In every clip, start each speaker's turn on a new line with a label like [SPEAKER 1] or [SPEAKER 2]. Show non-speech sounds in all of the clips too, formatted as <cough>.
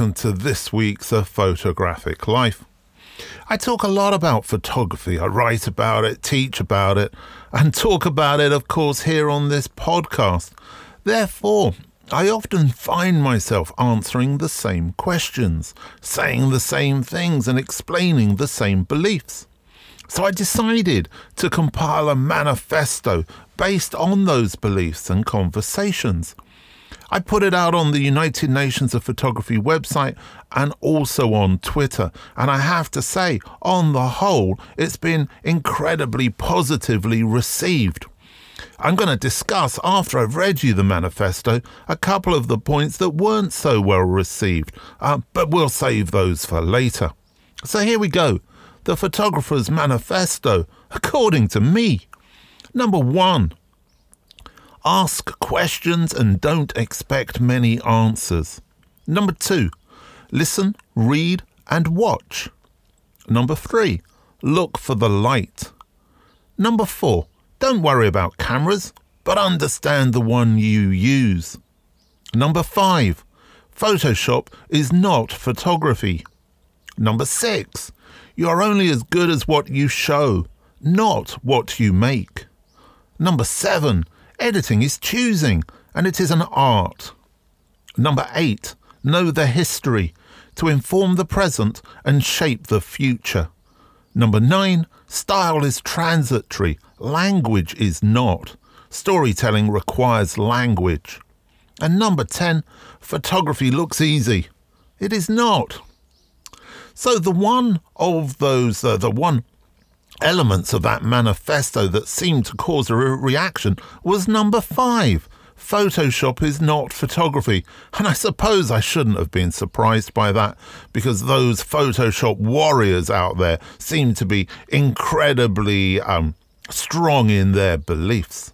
[SPEAKER 1] Welcome to this week's A Photographic Life. I talk a lot about photography. I write about it, teach about it, and talk about it, of course, here on this podcast. Therefore, I often find myself answering the same questions, saying the same things, and explaining the same beliefs. So I decided to compile a manifesto based on those beliefs and conversations. I put it out on the United Nations of Photography website and also on Twitter. And I have to say, on the whole, it's been incredibly positively received. I'm going to discuss, after I've read you the manifesto, a couple of the points that weren't so well received, uh, but we'll save those for later. So here we go the photographer's manifesto, according to me. Number one, Ask questions and don't expect many answers. Number two, listen, read, and watch. Number three, look for the light. Number four, don't worry about cameras, but understand the one you use. Number five, Photoshop is not photography. Number six, you are only as good as what you show, not what you make. Number seven, Editing is choosing, and it is an art. Number eight, know the history to inform the present and shape the future. Number nine, style is transitory, language is not. Storytelling requires language. And number 10, photography looks easy. It is not. So the one of those, uh, the one elements of that manifesto that seemed to cause a re- reaction was number five. Photoshop is not photography. And I suppose I shouldn't have been surprised by that because those Photoshop warriors out there seem to be incredibly um, strong in their beliefs.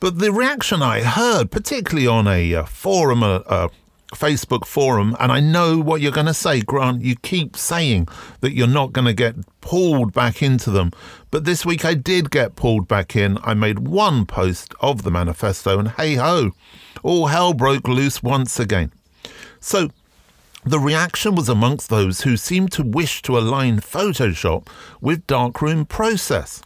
[SPEAKER 1] But the reaction I heard, particularly on a uh, forum, uh, uh, Facebook forum, and I know what you're going to say, Grant. You keep saying that you're not going to get pulled back into them. But this week I did get pulled back in. I made one post of the manifesto, and hey ho, all hell broke loose once again. So, the reaction was amongst those who seemed to wish to align Photoshop with darkroom process.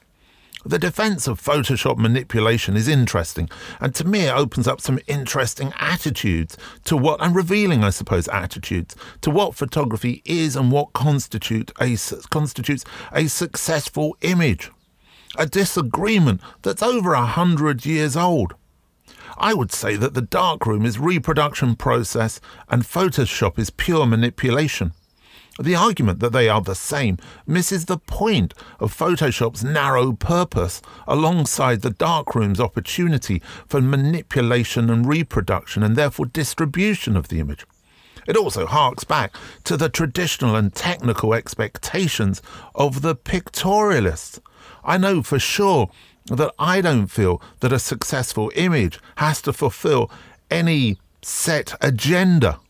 [SPEAKER 1] The defense of Photoshop manipulation is interesting, and to me, it opens up some interesting attitudes to what, and revealing, I suppose, attitudes to what photography is and what constitute a, constitutes a successful image. A disagreement that's over a hundred years old. I would say that the darkroom is reproduction process and Photoshop is pure manipulation. The argument that they are the same misses the point of Photoshop's narrow purpose alongside the darkroom's opportunity for manipulation and reproduction and therefore distribution of the image. It also harks back to the traditional and technical expectations of the pictorialists. I know for sure that I don't feel that a successful image has to fulfill any set agenda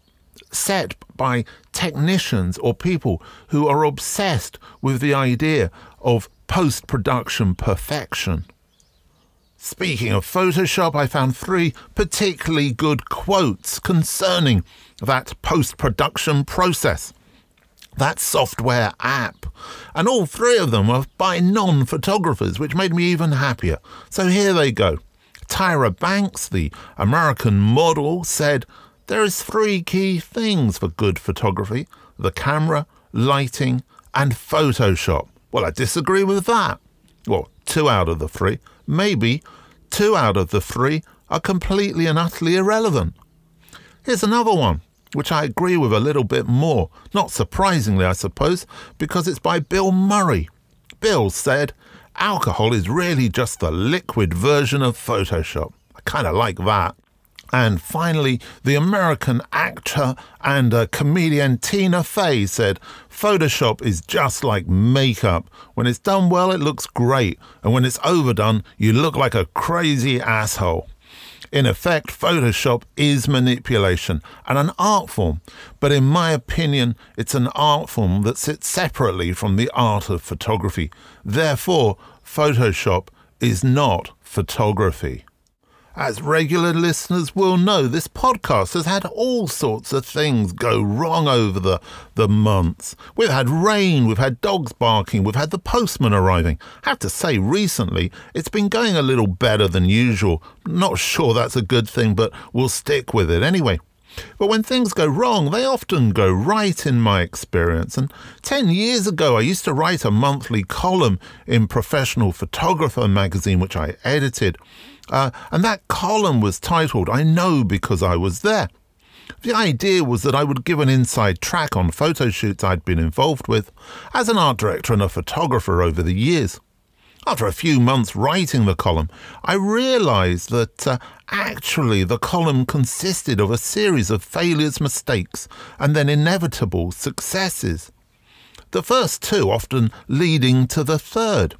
[SPEAKER 1] set by technicians or people who are obsessed with the idea of post production perfection. Speaking of Photoshop, I found three particularly good quotes concerning that post production process, that software app. And all three of them were by non photographers, which made me even happier. So here they go. Tyra Banks, the American model, said, there is three key things for good photography the camera, lighting, and Photoshop. Well, I disagree with that. Well, two out of the three, maybe two out of the three are completely and utterly irrelevant. Here's another one, which I agree with a little bit more, not surprisingly, I suppose, because it's by Bill Murray. Bill said, Alcohol is really just the liquid version of Photoshop. I kind of like that. And finally, the American actor and uh, comedian Tina Fey said, Photoshop is just like makeup. When it's done well, it looks great. And when it's overdone, you look like a crazy asshole. In effect, Photoshop is manipulation and an art form, but in my opinion, it's an art form that sits separately from the art of photography. Therefore, Photoshop is not photography. As regular listeners will know, this podcast has had all sorts of things go wrong over the, the months. We've had rain, we've had dogs barking, we've had the postman arriving. I have to say, recently, it's been going a little better than usual. Not sure that's a good thing, but we'll stick with it anyway. But when things go wrong, they often go right in my experience. And 10 years ago, I used to write a monthly column in Professional Photographer magazine, which I edited. Uh, and that column was titled, I Know Because I Was There. The idea was that I would give an inside track on photo shoots I'd been involved with as an art director and a photographer over the years. After a few months writing the column, I realised that uh, actually the column consisted of a series of failures, mistakes, and then inevitable successes. The first two often leading to the third.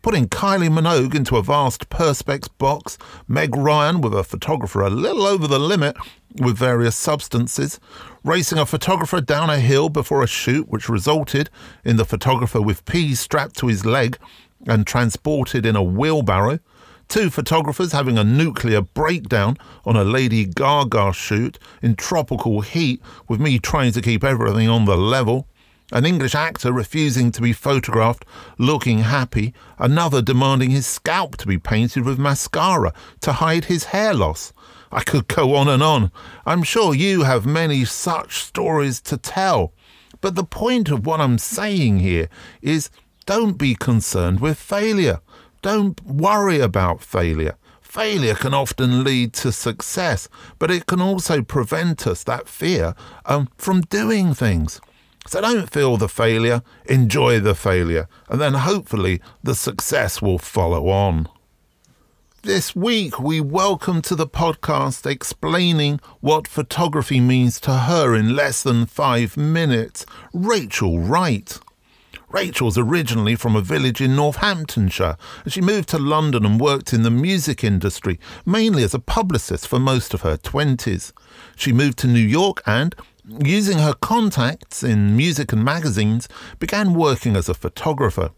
[SPEAKER 1] Putting Kylie Minogue into a vast Perspex box, Meg Ryan with a photographer a little over the limit with various substances, racing a photographer down a hill before a shoot, which resulted in the photographer with peas strapped to his leg and transported in a wheelbarrow, two photographers having a nuclear breakdown on a Lady Gaga shoot in tropical heat with me trying to keep everything on the level, an English actor refusing to be photographed looking happy, another demanding his scalp to be painted with mascara to hide his hair loss. I could go on and on. I'm sure you have many such stories to tell. But the point of what I'm saying here is don't be concerned with failure. Don't worry about failure. Failure can often lead to success, but it can also prevent us, that fear, um, from doing things. So don't feel the failure, enjoy the failure, and then hopefully the success will follow on. This week, we welcome to the podcast explaining what photography means to her in less than five minutes, Rachael Wright. Rachael's originally from a village in Northamptonshire, and she moved to London and worked in the music industry, mainly as a publicist for most of her 20s. She moved to New York and, using her contacts in music and magazines, began working as a photographer.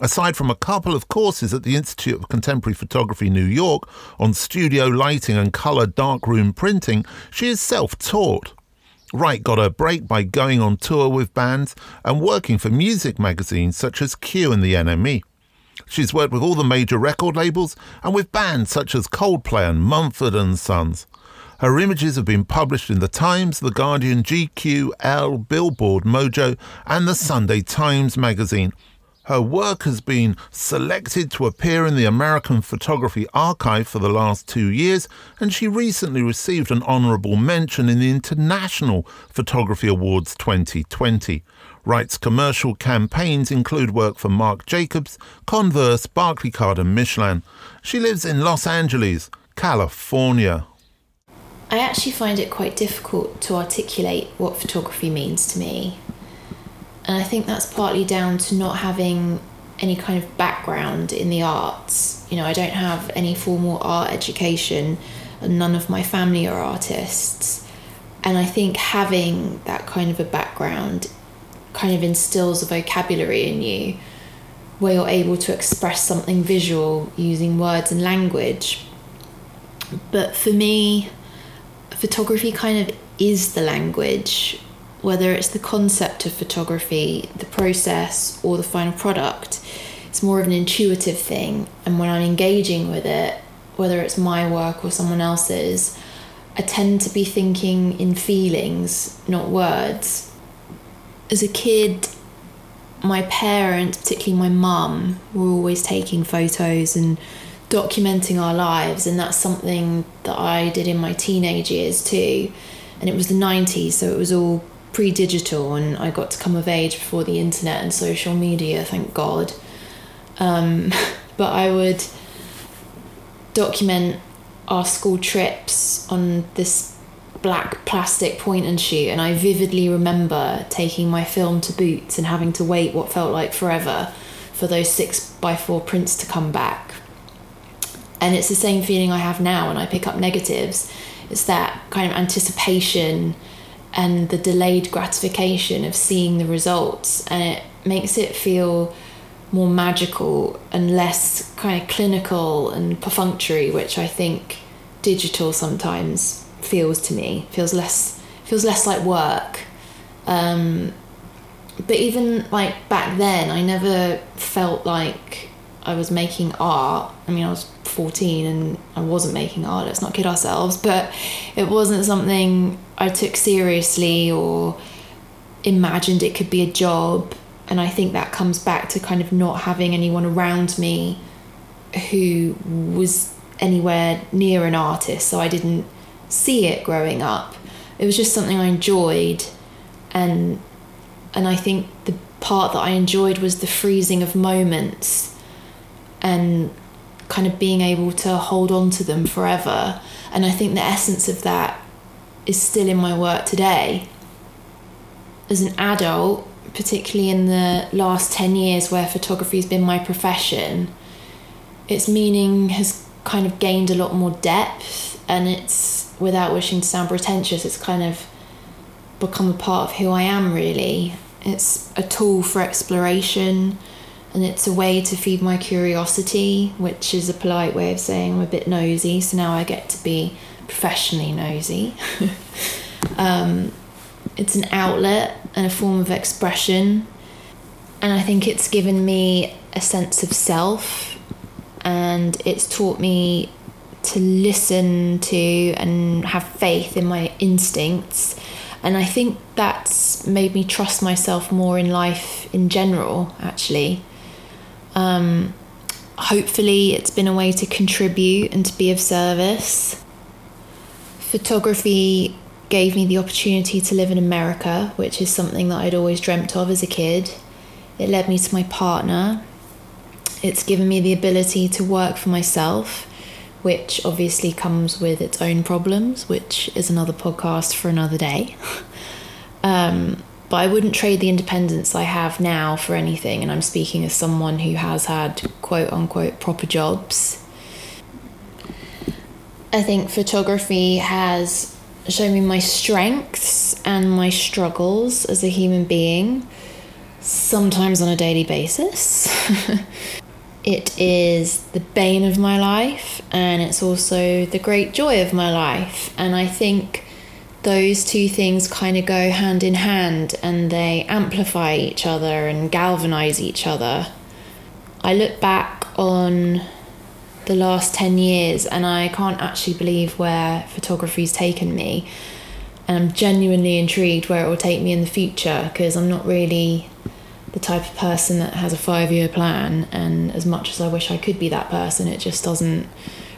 [SPEAKER 1] Aside from a couple of courses at the Institute of Contemporary Photography New York on studio lighting and colour darkroom printing, she is self taught. Wright got her break by going on tour with bands and working for music magazines such as Q and the NME. She's worked with all the major record labels and with bands such as Coldplay and Mumford and Sons. Her images have been published in The Times, The Guardian, GQ, Elle, Billboard, Mojo, and the Sunday Times magazine, her work has been selected to appear in the American Photography Archive for the last two years, and she recently received an honourable mention in the International Photography Awards 2020. Wright's commercial campaigns include work for Marc Jacobs, Converse, Barclaycard, and Michelin. She lives in Los Angeles, California.
[SPEAKER 2] I actually find it quite difficult to articulate what photography means to me. And I think that's partly down to not having any kind of background in the arts. You know, I don't have any formal art education, and none of my family are artists. And I think having that kind of a background kind of instills a vocabulary in you where you're able to express something visual using words and language. But for me, photography kind of is the language whether it's the concept of photography, the process, or the final product, it's more of an intuitive thing. And when I'm engaging with it, whether it's my work or someone else's, I tend to be thinking in feelings, not words. As a kid, my parents, particularly my mum, were always taking photos and documenting our lives, and that's something that I did in my teenage years too. And it was the 90s, so it was all pre digital and I got to come of age before the internet and social media, thank God. Um, <laughs> but I would document our school trips on this black plastic point and shoot and I vividly remember taking my film to Boots and having to wait what felt like forever for those six by four prints to come back. And it's the same feeling I have now when I pick up negatives. It's that kind of anticipation and the delayed gratification of seeing the results. And it makes it feel more magical and less kind of clinical and perfunctory which i think digital sometimes feels to me. Feels less feels less like work. Um, but even like back then i never felt like i was making art. I mean i was 14 and i wasn't making art let's not kid ourselves but it wasn't something i took seriously or imagined it could be a job and i think that comes back to kind of not having anyone around me who was anywhere near an artist, so I didn't see it growing up. It was just something I enjoyed, and and I think the part that I enjoyed was the freezing of moments, and kind of being able to hold on to them forever. And I think the essence of that is still in my work today. As an adult, particularly in the last 10 years where photography has been my profession, its meaning has kind of gained a lot more depth and it's without wishing to sound pretentious it's kind of become a part of who I am really it's a tool for exploration and it's a way to feed my curiosity which is a polite way of saying I'm a bit nosy so now I get to be professionally nosy <laughs> um, it's an outlet and a form of expression and I think it's given me a sense of self and it's taught me to listen to and have faith in my instincts. And I think that's made me trust myself more in life in general, actually. Um, hopefully, it's been a way to contribute and to be of service. Photography gave me the opportunity to live in America, which is something that I'd always dreamt of as a kid. It led me to my partner, it's given me the ability to work for myself, which obviously comes with its own problems, which is another podcast for another day. <laughs> um, but I wouldn't trade the independence I have now for anything, and I'm speaking as someone who has had quote unquote proper jobs. I think photography has shown me my strengths and my struggles as a human being, sometimes on a daily basis. <laughs> it is the bane of my life and it's also the great joy of my life. And I think those two things kind of go hand in hand and they amplify each other and galvanize each other. I look back on the last 10 years and I can't actually believe where photography's taken me. And I'm genuinely intrigued where it will take me in the future because I'm not really the type of person that has a five year plan, and as much as I wish I could be that person, it just doesn't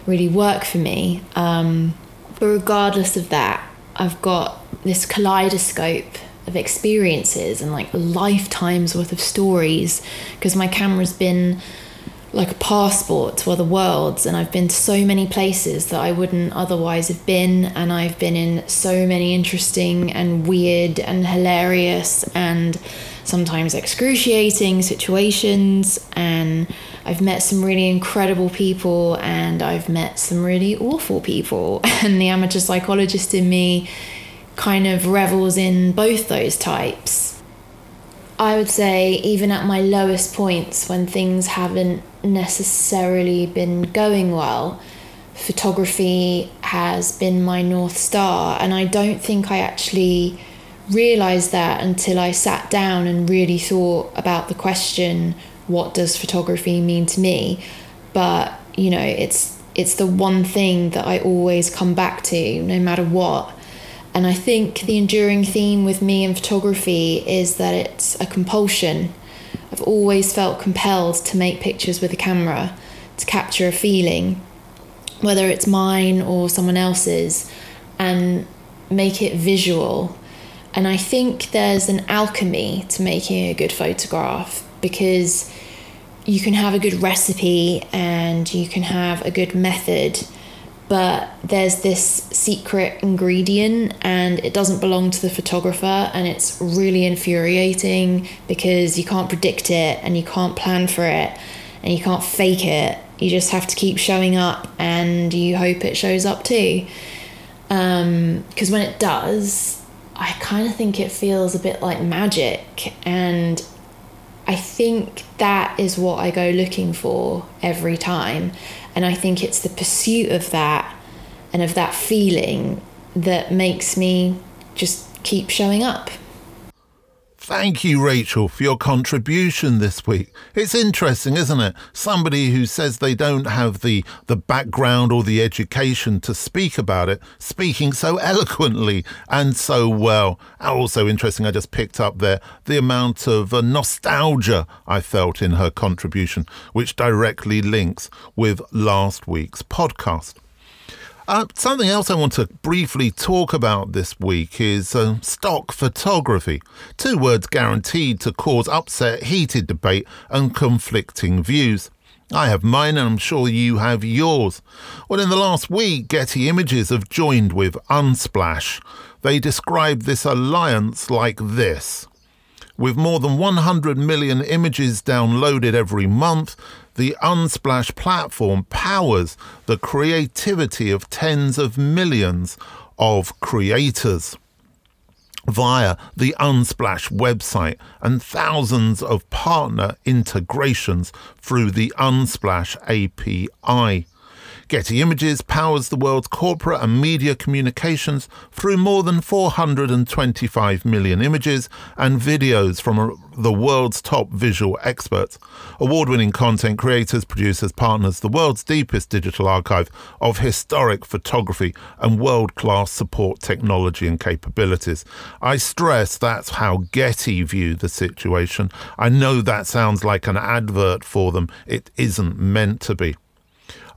[SPEAKER 2] really work for me. Um, but regardless of that, I've got this kaleidoscope of experiences and like lifetimes worth of stories because my camera's been like a passport to other worlds and I've been to so many places that I wouldn't otherwise have been and I've been in so many interesting and weird and hilarious and sometimes excruciating situations and I've met some really incredible people and I've met some really awful people <laughs> and the amateur psychologist in me kind of revels in both those types. I would say even at my lowest points when things haven't necessarily been going well, photography has been my north star and I don't think I actually realized that until I sat down and really thought about the question what does photography mean to me? But you know it's it's the one thing that I always come back to no matter what. And I think the enduring theme with me in photography is that it's a compulsion. I've always felt compelled to make pictures with a camera to capture a feeling whether it's mine or someone else's and make it visual. And I think there's an alchemy to making a good photograph because you can have a good recipe and you can have a good method, but there's this secret ingredient and it doesn't belong to the photographer and it's really infuriating because you can't predict it and you can't plan for it and you can't fake it. You just have to keep showing up and you hope it shows up too. Because um, when it does, I kind of think it feels a bit like magic. And I think that is what I go looking for every time. And I think it's the pursuit of that and of that feeling that makes me just keep showing up.
[SPEAKER 1] Thank you, Rachael, for your contribution this week. It's interesting, isn't it? Somebody who says they don't have the, the background or the education to speak about it, speaking so eloquently and so well. Also interesting, I just picked up there the amount of uh, nostalgia I felt in her contribution, which directly links with last week's podcast. Uh, something else I want to briefly talk about this week is uh, stock photography. Two words guaranteed to cause upset, heated debate, and conflicting views. I have mine, and I'm sure you have yours. Well, in the last week, Getty Images have joined with Unsplash. They describe this alliance like this. With more than 100 million images downloaded every month, the Unsplash platform powers the creativity of tens of millions of creators via the Unsplash website and thousands of partner integrations through the Unsplash API. Getty Images powers the world's corporate and media communications through more than 425 million images and videos from the world's top visual experts. Award winning content creators, producers, partners, the world's deepest digital archive of historic photography and world class support technology and capabilities. I stress that's how Getty view the situation. I know that sounds like an advert for them, it isn't meant to be.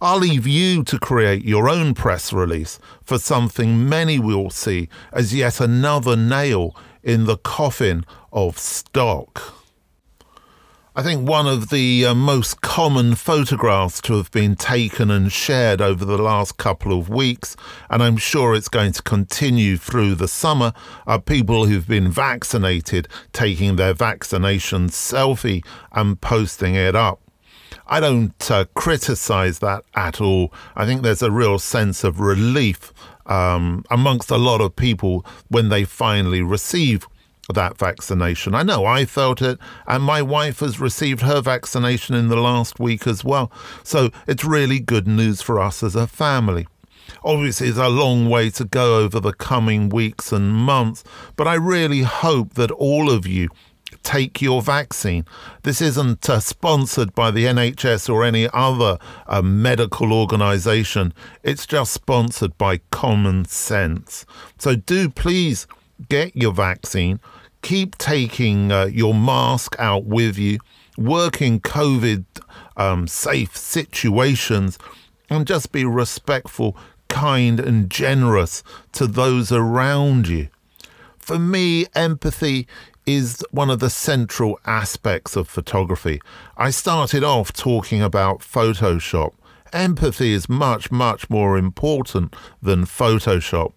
[SPEAKER 1] I'll leave you to create your own press release for something many will see as yet another nail in the coffin of stock. I think one of the uh, most common photographs to have been taken and shared over the last couple of weeks, and I'm sure it's going to continue through the summer, are people who've been vaccinated taking their vaccination selfie and posting it up. I don't uh, criticize that at all. I think there's a real sense of relief um, amongst a lot of people when they finally receive that vaccination. I know I felt it, and my wife has received her vaccination in the last week as well. So it's really good news for us as a family. Obviously, it's a long way to go over the coming weeks and months, but I really hope that all of you take your vaccine. This isn't uh, sponsored by the NHS or any other uh, medical organisation. It's just sponsored by common sense. So do please get your vaccine. Keep taking uh, your mask out with you. Work in COVID um, safe situations and just be respectful, kind, and generous to those around you. For me, empathy is one of the central aspects of photography. I started off talking about Photoshop. Empathy is much, much more important than Photoshop.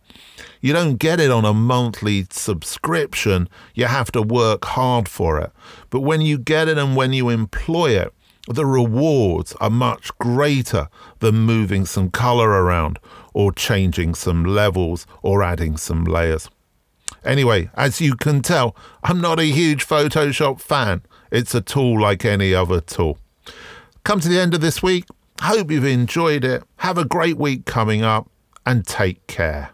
[SPEAKER 1] You don't get it on a monthly subscription, you have to work hard for it. But when you get it and when you employ it, the rewards are much greater than moving some color around or changing some levels or adding some layers. Anyway, as you can tell, I'm not a huge Photoshop fan. It's a tool like any other tool. Come to the end of this week. Hope you've enjoyed it. Have a great week coming up and take care.